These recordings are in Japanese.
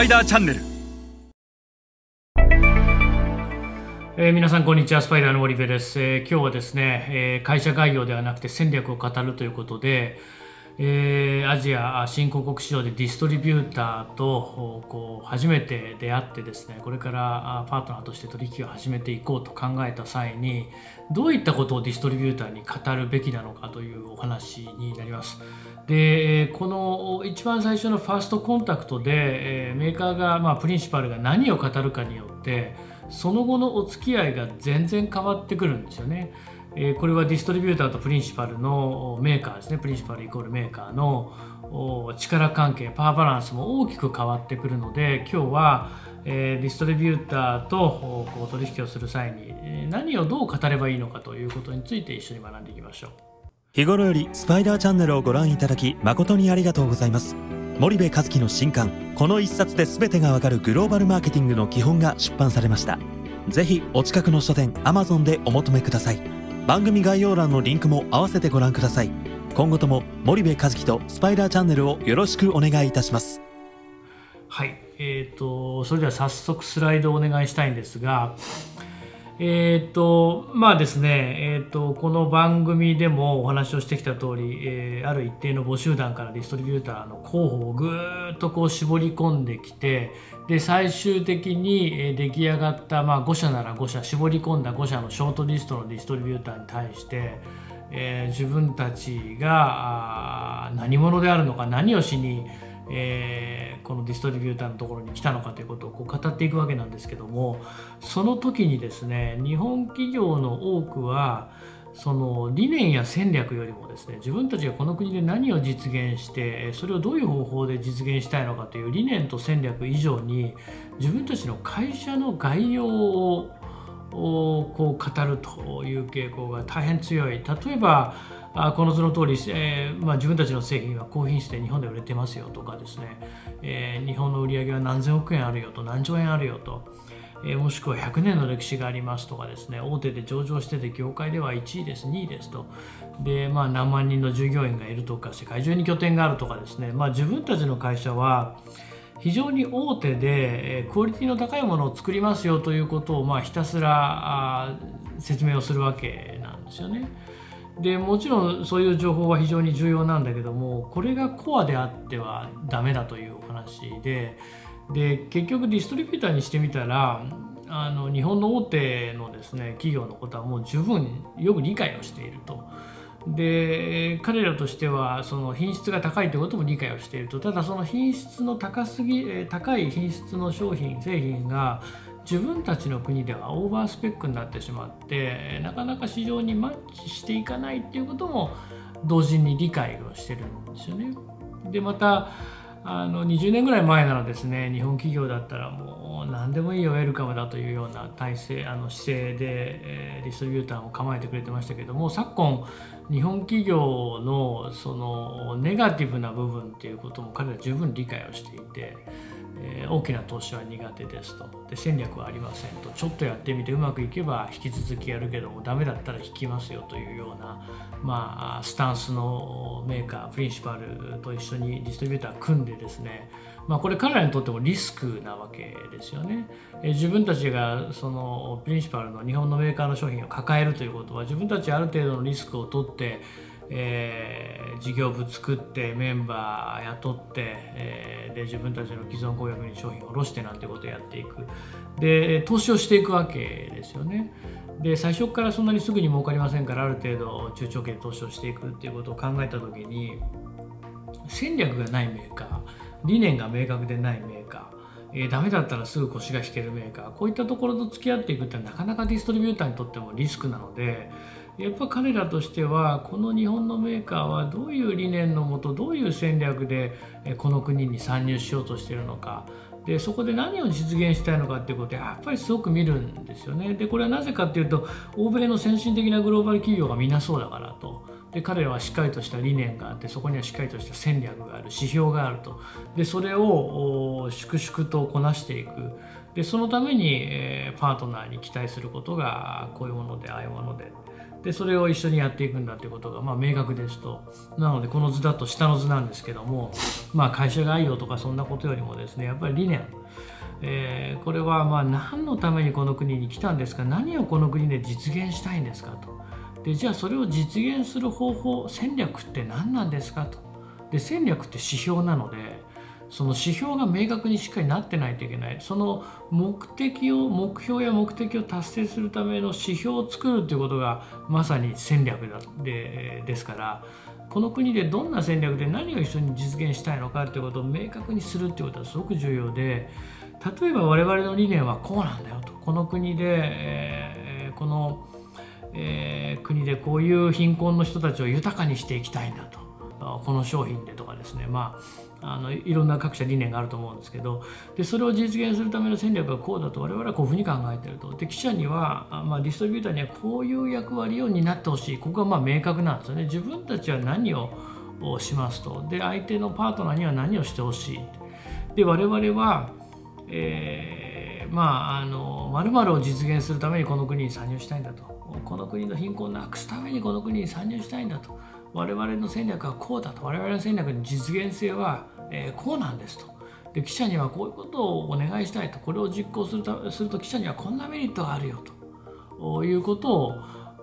パイダーチャンネル。えー、皆さんこんにちは。スパイダーの森部です、えー、今日はですね、えー、会社概要ではなくて戦略を語るということで、えー、アジア新興国市場でディストリビューターとこう初めて出会ってですねこれからパートナーとして取引を始めていこうと考えた際にどういったことをディストリビューターに語るべきなのかというお話になります。でこの一番最初のファーストコンタクトでメーカーが、まあ、プリンシパルが何を語るかによってその後のお付き合いが全然変わってくるんですよね。えこれはディストリビューターとプリンシパルのメーカーですね。プリンシパルイコールメーカーの力関係パワーバランスも大きく変わってくるので今日は、えディストリビューターとこう取引をする際に何をどう語ればいいのかということについて一緒に学んでいきましょう。日頃よりスパイダーチャンネルをご覧いただき誠にありがとうございます。森部和樹の新刊この一冊で全てがわかるグローバルマーケティングの基本が出版されました。ぜひお近くの書店 Amazon でお求めください。番組概要欄のリンクも合わせてご覧ください。今後とも森部和樹とスパイダーチャンネルをよろしくお願いいたします。はい。えーと、それでは早速スライドをお願いしたいんですがえっ、ー、とまあですね、えーと、この番組でもお話をしてきた通り、えー、ある一定の募集団からディストリビューターの候補をぐーっとこう絞り込んできてで最終的に出来上がった、まあ、5社なら5社絞り込んだ5社のショートリストのディストリビューターに対して、えー、自分たちが何者であるのか何をしにえー、このディストリビューターのところに来たのかということをこう語っていくわけなんですけどもその時にですね日本企業の多くはその理念や戦略よりもですね自分たちがこの国で何を実現してそれをどういう方法で実現したいのかという理念と戦略以上に自分たちの会社の概要をこう語るという傾向が大変強い。例えばあこの図の通り、えーまあ、自分たちの製品は高品質で日本で売れてますよとかですね、えー、日本の売り上げは何千億円あるよと何兆円あるよと、えー、もしくは100年の歴史がありますとかですね。大手で上場してて業界では1位です2位ですと。で、まあ、何万人の従業員がいるとか世界中に拠点があるとかですね、まあ、自分たちの会社は非常に大手でクオリティの高いものを作りますよということをまあひたすら説明をするわけなんですよね。でもちろんそういう情報は非常に重要なんだけどもこれがコアであってはダメだというお話でで結局ディストリビューターにしてみたらあの日本の大手のですね企業のことはもう十分よく理解をしていると。で彼らとしてはその品質が高いということも理解をしているとただその品質の高すぎ高い品質の商品製品が自分たちの国ではオーバースペックになってしまってなかなか市場にマッチしていかないっていうことも同時に理解をしてるんですよね。でまたあの20年ぐらい前ならですね日本企業だったらもう何でもいいよウェルカムだというような体制あの姿勢で、えー、ディストリビューターも構えてくれてましたけども昨今日本企業のそのネガティブな部分っていうことも彼ら十分理解をしていて。えー、大きな投資は苦手ですと。で戦略はありませんと。ちょっとやってみてうまくいけば引き続きやるけどもダメだったら引きますよというような、まあ、スタンスのメーカープリンシパルと一緒にディストリビューター組んでですね。まあ、これ彼らにとってもリスクなわけですよね。え自分たちがそのプリンシパルの日本のメーカーの商品を抱えるということは自分たちある程度のリスクを取ってえー、事業部作ってメンバー雇って、えー、で自分たちの既存顧客に商品を卸してなんてことをやっていく。で投資をしていくわけですよね。で最初からそんなにすぐに儲かりませんからある程度中長期で投資をしていくっていうことを考えた時に戦略がないメーカー理念が明確でないメーカーえー、ダメだったらすぐ腰が引けるメーカーこういったところと付き合っていくってなかなかディストリビューターにとってもリスクなのでやっぱ彼らとしてはこの日本のメーカーはどういう理念のもとどういう戦略でこの国に参入しようとしてるのかでそこで何を実現したいのかっていうことをやっぱりすごく見るんですよね。でこれはなぜかっていうと欧米の先進的なグローバル企業がみんなそうだからと。で彼らはしっかりとした理念があってそこにはしっかりとした戦略がある指標があるとでそれを粛々とこなしていくでそのために、えー、パートナーに期待することがこういうものでああいうものででそれを一緒にやっていくんだということがまあ明確ですと。なのでこの図だと下の図なんですけども、まあ、会社概要とかそんなことよりもですねやっぱり理念。え、これはま何のためにこの国に来たんですか？何をこの国で実現したいんですかと。でじゃあそれを実現する方法戦略って何なんですかと。で戦略って指標なのでその指標が明確にしっかりなってないといけない。その目的を目標や目的を達成するための指標を作るということがまさに戦略だでですからこの国でどんな戦略で何を一緒に実現したいのかということを明確にするということはすごく重要で例えば我々の理念はこうなんだよと。この国で、えー、この、えー、国でこういう貧困の人たちを豊かにしていきたいんだと。この商品でとかですね。まああのいろんな各社理念があると思うんですけど。でそれを実現するための戦略がこうだと我々はこういうふうに考えてると。で記者には、まあ、ディストリビューターにはこういう役割を担ってほしい。ここがまあ明確なんですよね。自分たちは何をしますと。で相手のパートナーには何をしてほしい。で我々はえー、まああの〇〇を実現するためにこの国に参入したいんだと。この国の貧困をなくすためにこの国に参入したいんだと。我々の戦略はこうだと。我々の戦略の実現性は、え、こうなんですと。で記者にはこういうことをお願いしたいと。これを実行するたすると記者にはこんなメリットがあるよと。いうことを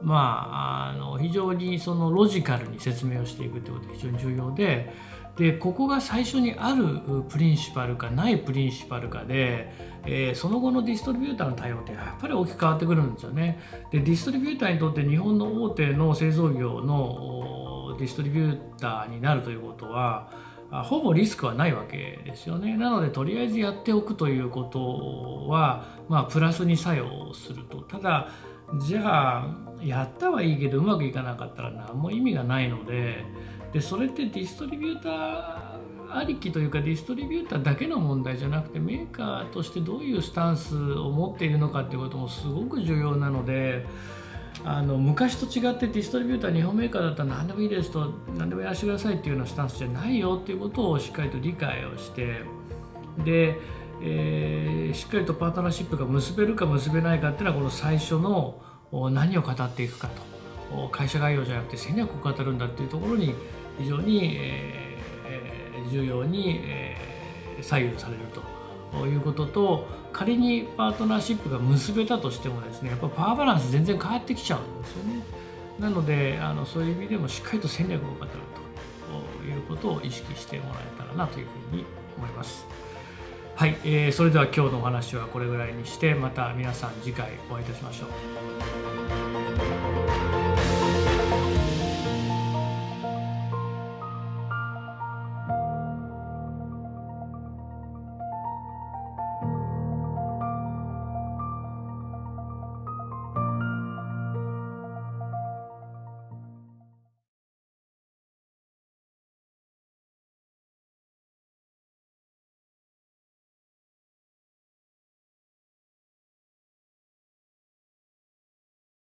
まあ、あの非常にそのロジカルに説明をしていくということが非常に重要で。でここが最初にあるプリンシパルかないプリンシパルかで、えー、その後のディストリビューターの対応ってやっぱり大きく変わってくるんですよね。でディストリビューターにとって日本の大手の製造業のディストリビューターになるということはほぼリスクはないわけですよね。なのでとりあえずやっておくということは、まあ、プラスに作用すると。ただじゃあやったはいいけどうまくいかなかったら何も意味がないので。でそれってディストリビューターありきというかディストリビューターだけの問題じゃなくてメーカーとしてどういうスタンスを持っているのかっていうこともすごく重要なのであの昔と違ってディストリビューター日本メーカーだったら何でもいいですと何でもやらせてくださいっていうようなスタンスじゃないよっていうことをしっかりと理解をしてで、えー、しっかりとパートナーシップが結べるか結べないかっていうのはこの最初の何を語っていくかと会社概要じゃなくて戦略を語るんだっていうところに非常に、えー、重要に、えー、左右されると。いうことと仮にパートナーシップが結べたとしてもですねやっぱパワーバランス全然変わってきちゃうんですよね。なのであのそういう意味でもしっかりと戦略を語るということを意識してもらえたらなというふうに思います。はい、えー、それでは今日のお話はこれぐらいにしてまた皆さん次回お会いいたしましょう。